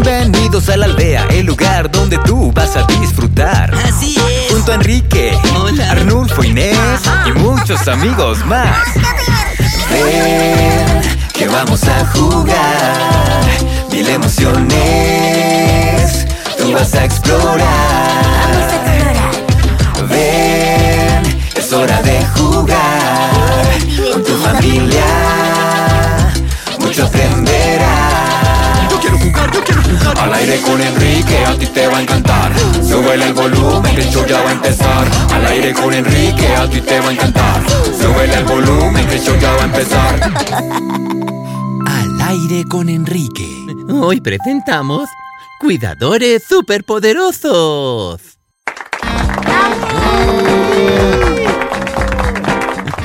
Bienvenidos a la aldea, el lugar donde tú vas a disfrutar. Así es. Junto a Enrique, Hola. Arnulfo, Inés y muchos amigos más. Ven, que vamos a jugar. Mil emociones, tú vas a explorar. Ven, es hora de jugar. Con tu familia, mucho aprenderás. Yo quiero jugar, yo quiero jugar. Al aire con Enrique, a ti te va a encantar. Súbele el volumen, que el show ya va a empezar. Al aire con Enrique, a ti te va a encantar. Súbele el volumen, que el show ya va a empezar. Al aire con Enrique. Hoy presentamos Cuidadores Superpoderosos.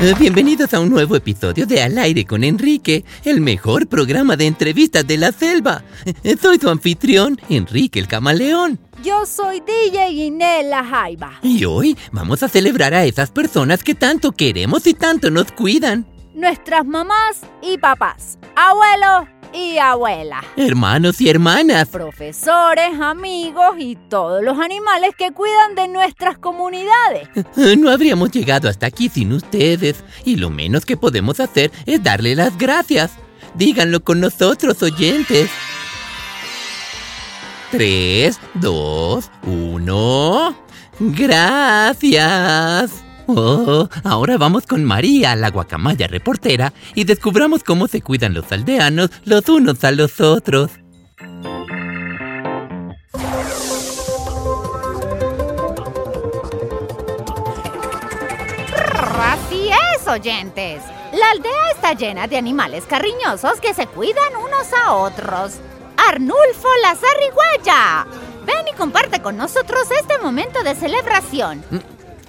Eh, Bienvenidos a un nuevo episodio de Al aire con Enrique, el mejor programa de entrevistas de la selva. Eh, Soy tu anfitrión, Enrique el Camaleón. Yo soy DJ Inés La Jaiba. Y hoy vamos a celebrar a esas personas que tanto queremos y tanto nos cuidan. Nuestras mamás y papás, abuelos y abuelas, Hermanos y hermanas. profesores, amigos y todos los animales que cuidan de nuestras comunidades. No habríamos llegado hasta aquí sin ustedes, y lo menos que podemos hacer es darle las gracias. Díganlo con nosotros, oyentes. 3, 2, 1. Gracias. Oh, ahora vamos con María, la guacamaya reportera, y descubramos cómo se cuidan los aldeanos los unos a los otros. Así es, oyentes. La aldea está llena de animales cariñosos que se cuidan unos a otros. Arnulfo la zarigüeya. Ven y comparte con nosotros este momento de celebración.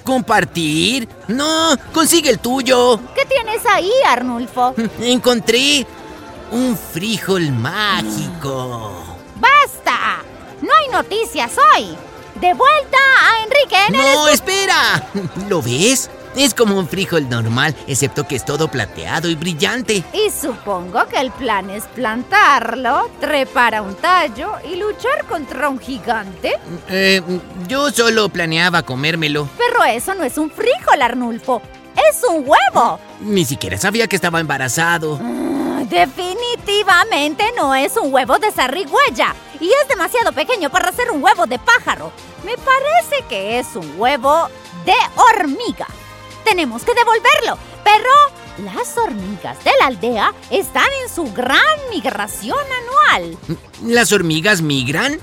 ¿Compartir? No, consigue el tuyo. ¿Qué tienes ahí, Arnulfo? Encontré un frijol mágico. ¡Basta! No hay noticias hoy. De vuelta a Enrique en el No, espera. ¿Lo ves? Es como un frijol normal, excepto que es todo plateado y brillante. Y supongo que el plan es plantarlo, trepar a un tallo y luchar contra un gigante. Eh, yo solo planeaba comérmelo. Pero eso no es un frijol, Arnulfo. Es un huevo. Ni siquiera sabía que estaba embarazado. Ah, Definitivamente no es un huevo de zarigüeya. Y es demasiado pequeño para ser un huevo de pájaro. Me parece que es un huevo de hormiga. Tenemos que devolverlo. Pero las hormigas de la aldea están en su gran migración anual. ¿Las hormigas migran?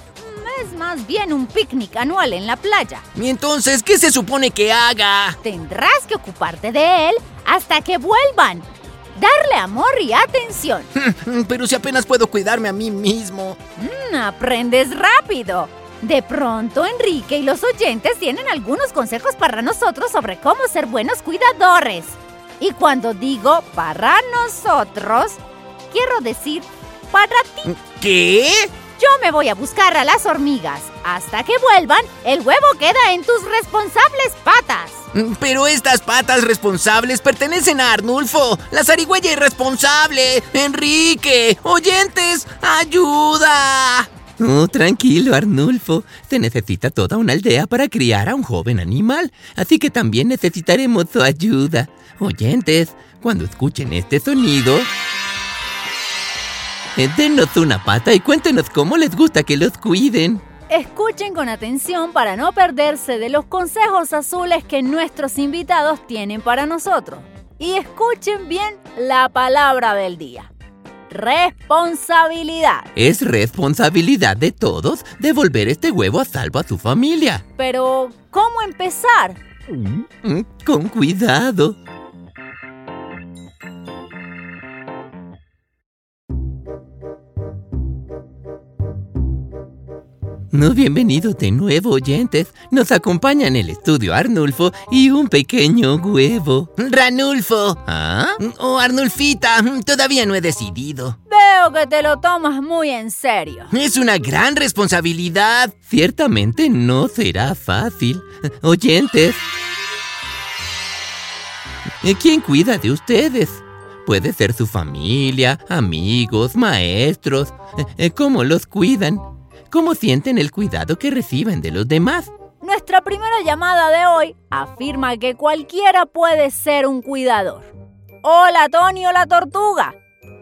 Es más bien un picnic anual en la playa. ¿Y entonces qué se supone que haga? Tendrás que ocuparte de él hasta que vuelvan. Darle amor y atención. Pero si apenas puedo cuidarme a mí mismo. Mm, aprendes rápido. De pronto, Enrique y los oyentes tienen algunos consejos para nosotros sobre cómo ser buenos cuidadores. Y cuando digo para nosotros, quiero decir para ti. ¿Qué? Yo me voy a buscar a las hormigas. Hasta que vuelvan, el huevo queda en tus responsables patas. Pero estas patas responsables pertenecen a Arnulfo, la zarigüeya irresponsable. Enrique, oyentes, ayuda. Oh, tranquilo, Arnulfo. Se necesita toda una aldea para criar a un joven animal, así que también necesitaremos su ayuda. Oyentes, cuando escuchen este sonido, eh, denos una pata y cuéntenos cómo les gusta que los cuiden. Escuchen con atención para no perderse de los consejos azules que nuestros invitados tienen para nosotros. Y escuchen bien la palabra del día. Responsabilidad. Es responsabilidad de todos devolver este huevo a salvo a su familia. Pero, ¿cómo empezar? Mm, Con cuidado. No, bienvenidos de nuevo, oyentes. Nos acompaña en el estudio Arnulfo y un pequeño huevo. Ranulfo. ¿Ah? O Arnulfita, todavía no he decidido. Veo que te lo tomas muy en serio. Es una gran responsabilidad. Ciertamente no será fácil. Oyentes. ¿Quién cuida de ustedes? Puede ser su familia, amigos, maestros. ¿Cómo los cuidan? Cómo sienten el cuidado que reciben de los demás. Nuestra primera llamada de hoy afirma que cualquiera puede ser un cuidador. Hola, Tonio la tortuga.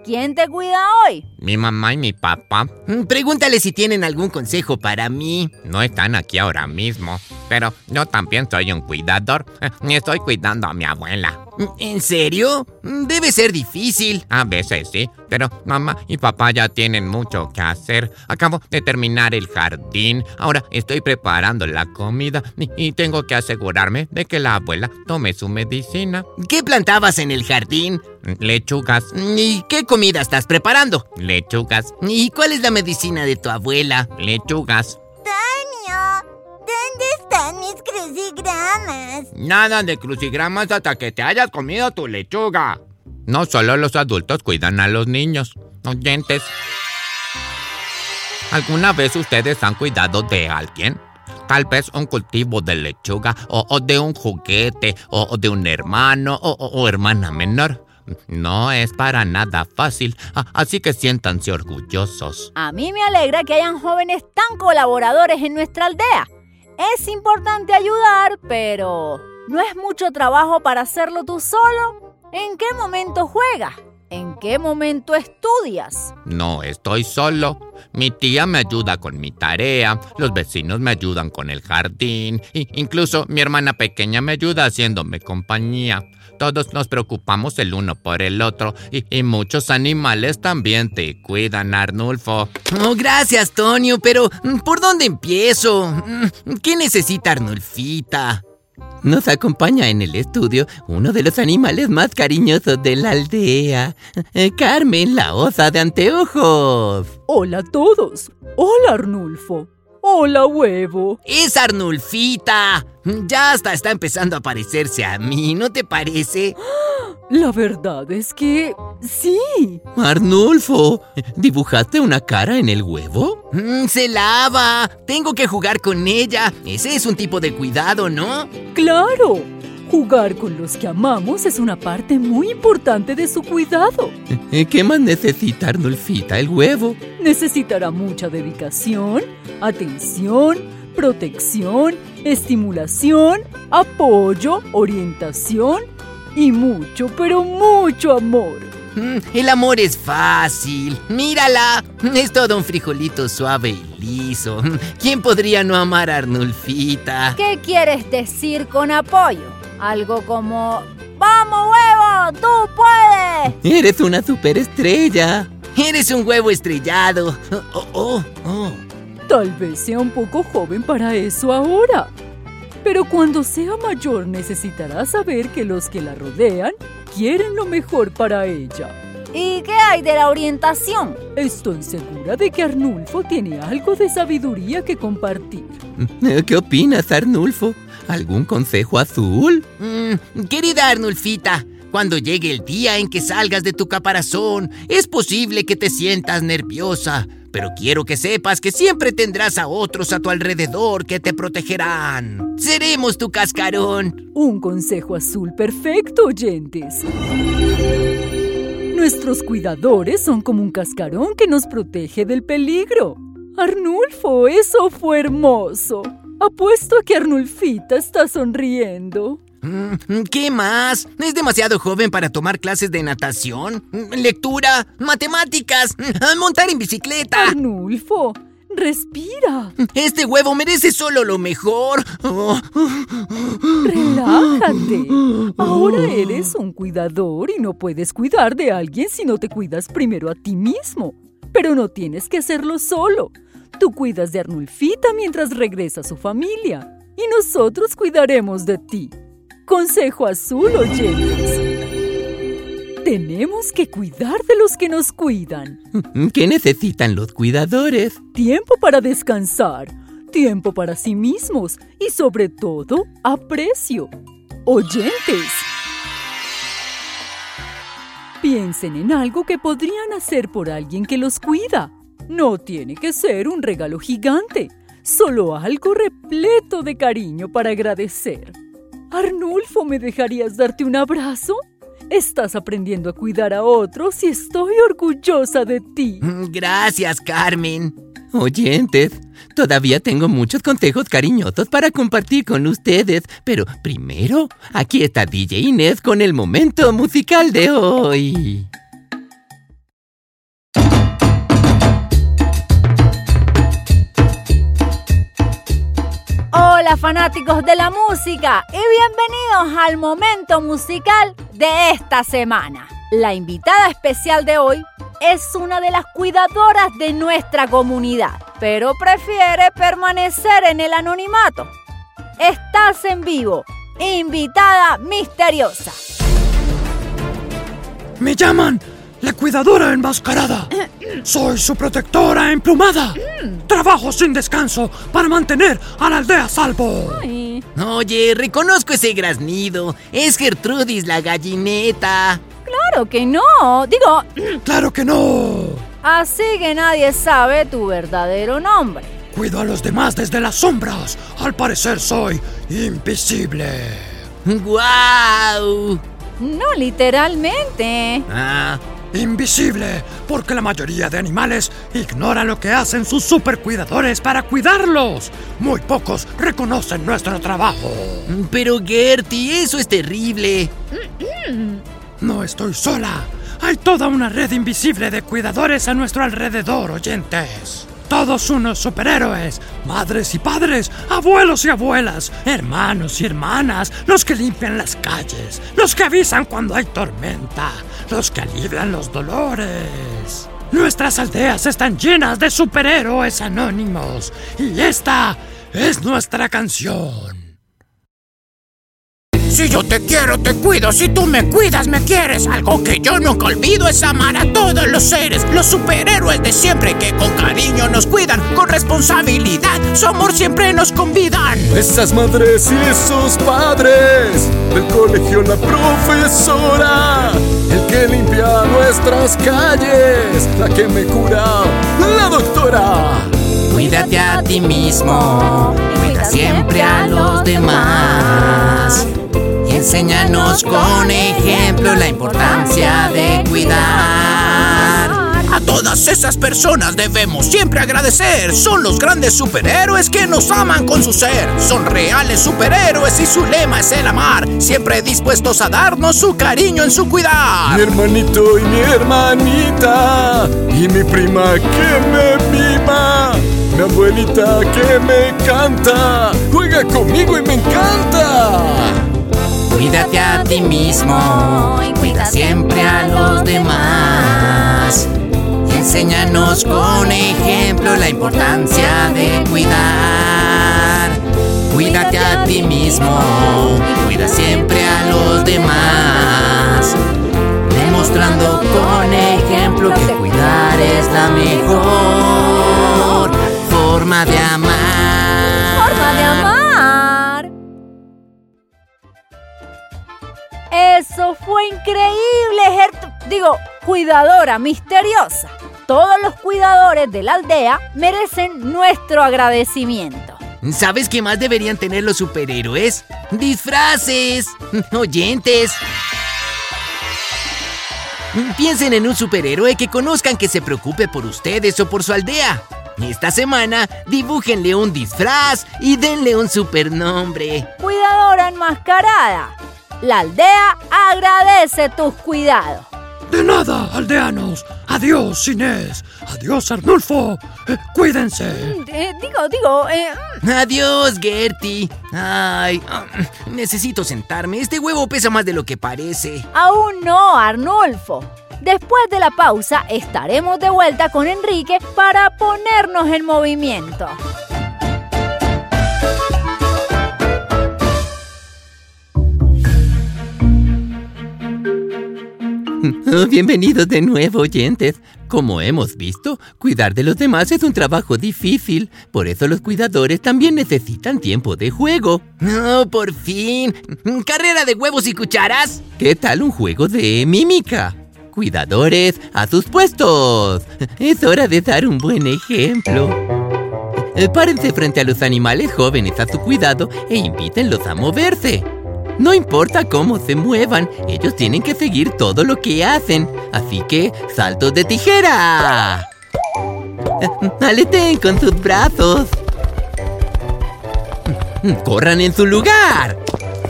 ¿Quién te cuida hoy? Mi mamá y mi papá. Mm, Pregúntale si tienen algún consejo para mí. No están aquí ahora mismo, pero yo también soy un cuidador. Y estoy cuidando a mi abuela. Mm, ¿En serio? Mm, Debe ser difícil. A veces sí, pero mamá y papá ya tienen mucho que hacer. Acabo de terminar el jardín. Ahora estoy preparando la comida y tengo que asegurarme de que la abuela tome su medicina. ¿Qué plantabas en el jardín? Lechugas, ¿Y qué comida estás preparando? lechugas, ¿Y cuál es la medicina de tu abuela? lechugas. Tonio, ¿dónde están mis crucigramas? Nada de crucigramas hasta que te hayas comido tu lechuga. No solo los adultos cuidan a los niños. Oyentes. ¿Alguna vez ustedes han cuidado de alguien? Tal vez un cultivo de lechuga o, o de un juguete o, o de un hermano o, o- o hermana menor. No es para nada fácil, así que siéntanse orgullosos. A mí me alegra que hayan jóvenes tan colaboradores en nuestra aldea. Es importante ayudar, pero ¿no es mucho trabajo para hacerlo tú solo? ¿En qué momento juegas? ¿En qué momento estudias? No estoy solo. Mi tía me ayuda con mi tarea, los vecinos me ayudan con el jardín, e incluso mi hermana pequeña me ayuda haciéndome compañía. Todos nos preocupamos el uno por el otro y, y muchos animales también te cuidan, Arnulfo. Oh, gracias, Tonio, pero mm, ¿por dónde empiezo? Mm, ¿Qué necesita Arnulfita? Nos acompaña en el estudio uno de los animales más cariñosos de la aldea. Carmen, la osa de anteojos. Hola a todos. Hola Arnulfo. Hola huevo. Es Arnulfita. Ya hasta está empezando a parecerse a mí, ¿no te parece? La verdad es que sí. Arnulfo, ¿dibujaste una cara en el huevo? Mm, se lava. Tengo que jugar con ella. Ese es un tipo de cuidado, ¿no? Claro. Jugar con los que amamos es una parte muy importante de su cuidado. Eh, ¿Qué más necesita Arnulfita el huevo? Necesitará mucha dedicación, atención, protección, estimulación, apoyo, orientación y mucho, pero mucho amor. Mm, El amor es fácil. Mírala. Es todo un frijolito suave y liso. ¿Quién podría no amar a Arnulfita? ¿Qué quieres decir con apoyo? Algo como, ¡Vamos, huevo! ¡Tú puedes! Eres una superestrella. Eres un huevo estrellado. Oh, oh, oh. Tal vez sea un poco joven para eso ahora. Pero cuando sea mayor necesitará saber que los que la rodean quieren lo mejor para ella. ¿Y qué hay de la orientación? Estoy segura de que Arnulfo tiene algo de sabiduría que compartir. ¿Qué opinas, Arnulfo? ¿Algún consejo azul? Mm, querida Arnulfita, cuando llegue el día en que salgas de tu caparazón, es posible que te sientas nerviosa, pero quiero que sepas que siempre tendrás a otros a tu alrededor que te protegerán. Seremos tu cascarón. Un consejo azul perfecto, oyentes. Nuestros cuidadores son como un cascarón que nos protege del peligro. Arnulfo, eso fue hermoso. Apuesto a que Arnulfita está sonriendo. Mm, ¿Qué más? Es demasiado joven para tomar clases de natación, mm, lectura, matemáticas, mm, montar en bicicleta. Arnulfo, respira. Este huevo merece solo lo mejor. Relájate. Ahora eres un cuidador y no puedes cuidar de alguien si no te cuidas primero a ti mismo. Pero no tienes que hacerlo solo. Tú cuidas de Arnulfita mientras regresa a su familia. Y nosotros cuidaremos de ti. Consejo azul, oyentes. Tenemos que cuidar de los que nos cuidan. ¿Qué necesitan los cuidadores? Tiempo para descansar, tiempo para sí mismos y sobre todo aprecio. Oyentes. Piensen en algo que podrían hacer por alguien que los cuida. No tiene que ser un regalo gigante, solo algo repleto de cariño para agradecer. Arnulfo, ¿me dejarías darte un abrazo? Estás aprendiendo a cuidar a otros y estoy orgullosa de ti. Gracias, Carmen. Oyentes, todavía tengo muchos consejos cariñosos para compartir con ustedes, pero primero, aquí está DJ Inés con el momento musical de hoy. Hola fanáticos de la música y bienvenidos al momento musical de esta semana. La invitada especial de hoy es una de las cuidadoras de nuestra comunidad, pero prefiere permanecer en el anonimato. Estás en vivo, invitada misteriosa. Me llaman la cuidadora enmascarada. Soy su protectora emplumada. Trabajo sin descanso para mantener a la aldea a salvo. Oye, reconozco ese graznido. Es Gertrudis la gallineta. Claro que no. Digo, Claro que no. así que nadie sabe tu verdadero nombre. Cuido a los demás desde las sombras. Al parecer soy invisible. ¡Guau! No literalmente. Ah, Invisible, porque la mayoría de animales ignora lo que hacen sus supercuidadores para cuidarlos. Muy pocos reconocen nuestro trabajo. pero Gertie, eso es terrible. No estoy sola. Hay toda una red invisible de cuidadores a nuestro alrededor, oyentes. Todos unos superhéroes, madres y padres, abuelos y abuelas, hermanos y hermanas, los que limpian las calles, los que avisan cuando hay tormenta, los que alivian los dolores. Nuestras aldeas están llenas de superhéroes anónimos y esta es nuestra canción. Si yo te quiero, te cuido. Si tú me cuidas, me quieres. Algo que yo nunca olvido es amar a todos los seres. Los superhéroes de siempre que con cariño nos cuidan. Con responsabilidad, su amor siempre nos convidan. Esas madres y esos padres, del colegio la profesora, el que limpia nuestras calles, la que me cura, la doctora. Cuídate a ti mismo, cuida siempre a los demás. Enséñanos con ejemplo la importancia de cuidar. A todas esas personas debemos siempre agradecer. Son los grandes superhéroes que nos aman con su ser. Son reales superhéroes y su lema es el amar. Siempre dispuestos a darnos su cariño en su cuidar. Mi hermanito y mi hermanita, y mi prima que me mima, mi abuelita que me canta, juega conmigo y me encanta. Cuídate a ti mismo, cuida siempre a los demás. Y enséñanos con ejemplo la importancia de cuidar. Cuídate a ti mismo, cuida siempre a los demás. Demostrando con ejemplo que cuidar es la mejor forma de amar. Fue increíble, Gertu- Digo, cuidadora misteriosa. Todos los cuidadores de la aldea merecen nuestro agradecimiento. ¿Sabes qué más deberían tener los superhéroes? ¡Disfraces! ¡Oyentes! Piensen en un superhéroe que conozcan que se preocupe por ustedes o por su aldea. Esta semana, dibújenle un disfraz y denle un supernombre. Cuidadora enmascarada. La aldea agradece tus cuidados. De nada, aldeanos. Adiós, Inés. Adiós, Arnulfo. Eh, cuídense. Eh, digo, digo, eh, Adiós, Gertie. Ay, necesito sentarme. Este huevo pesa más de lo que parece. aún no, Arnulfo. Después de la pausa estaremos de vuelta con Enrique para ponernos en movimiento. Bienvenidos de nuevo, oyentes. Como hemos visto, cuidar de los demás es un trabajo difícil. Por eso los cuidadores también necesitan tiempo de juego. ¡Oh, por fin! ¿Carrera de huevos y cucharas? ¿Qué tal un juego de mímica? Cuidadores, a sus puestos. Es hora de dar un buen ejemplo. Párense frente a los animales jóvenes a su cuidado e invítenlos a moverse. No importa cómo se muevan, ellos tienen que seguir todo lo que hacen. Así que, saltos de tijera. Aleteen con sus brazos. Corran en su lugar.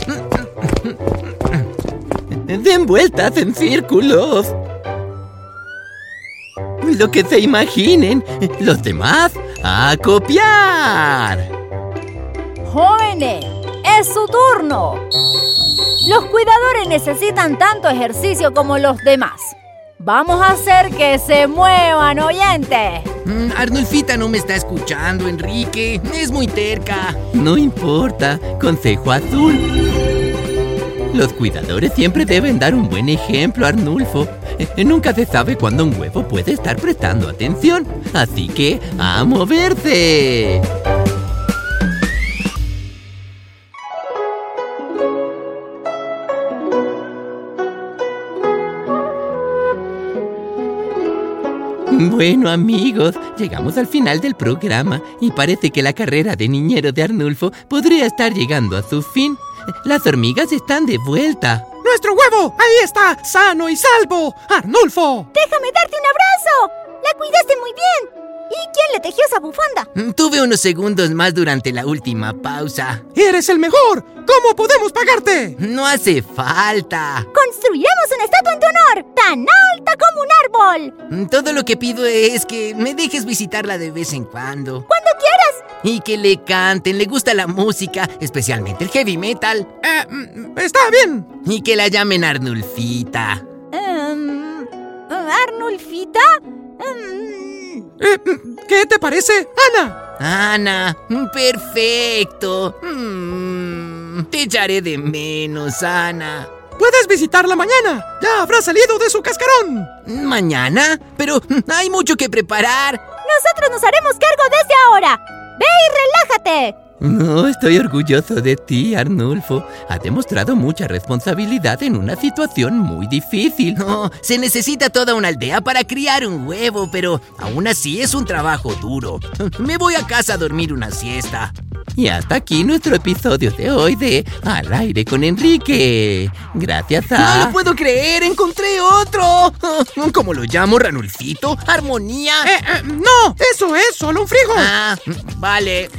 Den vueltas en círculos. Lo que se imaginen. Los demás, a copiar. Jóvenes, es su turno. Los cuidadores necesitan tanto ejercicio como los demás. Vamos a hacer que se muevan, oyentes. Mm, Arnulfita no me está escuchando, Enrique. Es muy terca. No importa, consejo azul. Los cuidadores siempre deben dar un buen ejemplo, Arnulfo. Eh, Nunca se sabe cuándo un huevo puede estar prestando atención. Así que, ¡a moverse! Bueno amigos, llegamos al final del programa y parece que la carrera de niñero de Arnulfo podría estar llegando a su fin. Las hormigas están de vuelta. ¡Nuestro huevo! ¡Ahí está! ¡Sano y salvo! ¡Arnulfo! ¡Déjame darte un abrazo! ¡La cuidaste muy bien! ¿Y quién le tejió esa bufanda? Mm, Tuve unos segundos más durante la última pausa. ¡Eres el mejor! ¿Cómo podemos pagarte? No hace falta. ¡Construiremos una estatua en tu honor! ¡Tan alta como un árbol! Mm, Todo lo que pido es que me dejes visitarla de vez en cuando. ¡Cuando quieras! Y que le canten, le gusta la música, especialmente el heavy metal. Eh, mm, está bien. Y que la llamen Arnulfita. Em, ¿Arnulfita? Em, Eh, mm, ¿Qué te parece, Ana? Ana, perfecto. Mm, te echaré de menos, Ana. Puedes visitarla mañana. Ya habrá salido de su cascarón. ¿Mañana? Pero mm, hay mucho que preparar. nosotros nos haremos cargo desde ahora. ¡Ve y relájate! No, estoy orgulloso de ti, Arnulfo. Has demostrado mucha responsabilidad en una situación muy difícil. No, se necesita toda una aldea para criar un huevo, pero aún así es un trabajo duro. Me voy a casa a dormir una siesta. Y hasta aquí nuestro episodio de hoy de Al aire con Enrique. Gracias ¡No a... lo puedo creer! ¡Encontré otro! ¿Cómo lo llamo? ¿Ranulfito? ¿Armonía? Eh, eh, no, eso es solo un frigo. Ah, vale.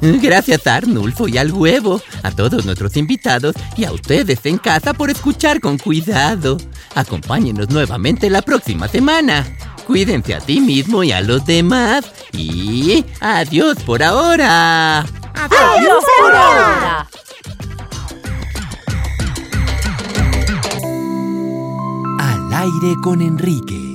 Gracias a Arnulfo y al huevo, a todos nuestros invitados y a ustedes en casa por escuchar con cuidado. Acompáñenos nuevamente la próxima semana. Cuídense a ti mismo y a los demás. Y adiós por ahora. ¡Adiós por ahora! Al aire con Enrique.